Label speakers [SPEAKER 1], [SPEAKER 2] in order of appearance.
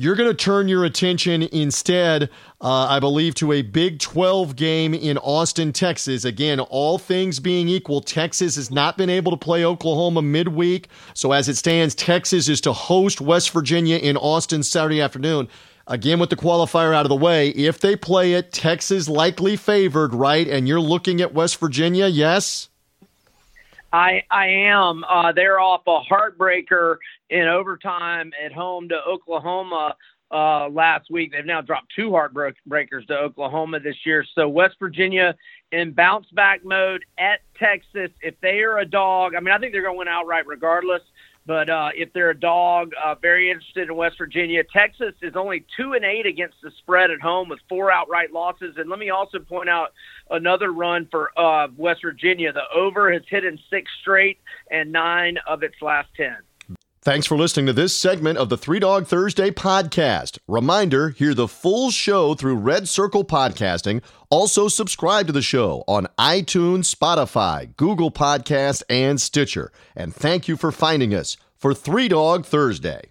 [SPEAKER 1] You're going to turn your attention instead, uh, I believe, to a Big 12 game in Austin, Texas. Again, all things being equal, Texas has not been able to play Oklahoma midweek. So as it stands, Texas is to host West Virginia in Austin Saturday afternoon. Again, with the qualifier out of the way, if they play it, Texas likely favored, right? And you're looking at West Virginia, yes?
[SPEAKER 2] I I am. Uh, they're off a heartbreaker in overtime at home to Oklahoma uh, last week. They've now dropped two heartbreakers to Oklahoma this year. So West Virginia in bounce back mode at Texas. If they are a dog, I mean, I think they're going to win outright regardless. But uh, if they're a dog, uh, very interested in West Virginia. Texas is only two and eight against the spread at home with four outright losses. And let me also point out another run for uh, West Virginia. The over has hit in six straight and nine of its last ten.
[SPEAKER 1] Thanks for listening to this segment of the Three Dog Thursday podcast. Reminder hear the full show through Red Circle Podcasting. Also, subscribe to the show on iTunes, Spotify, Google Podcast, and Stitcher. And thank you for finding us for Three Dog Thursday.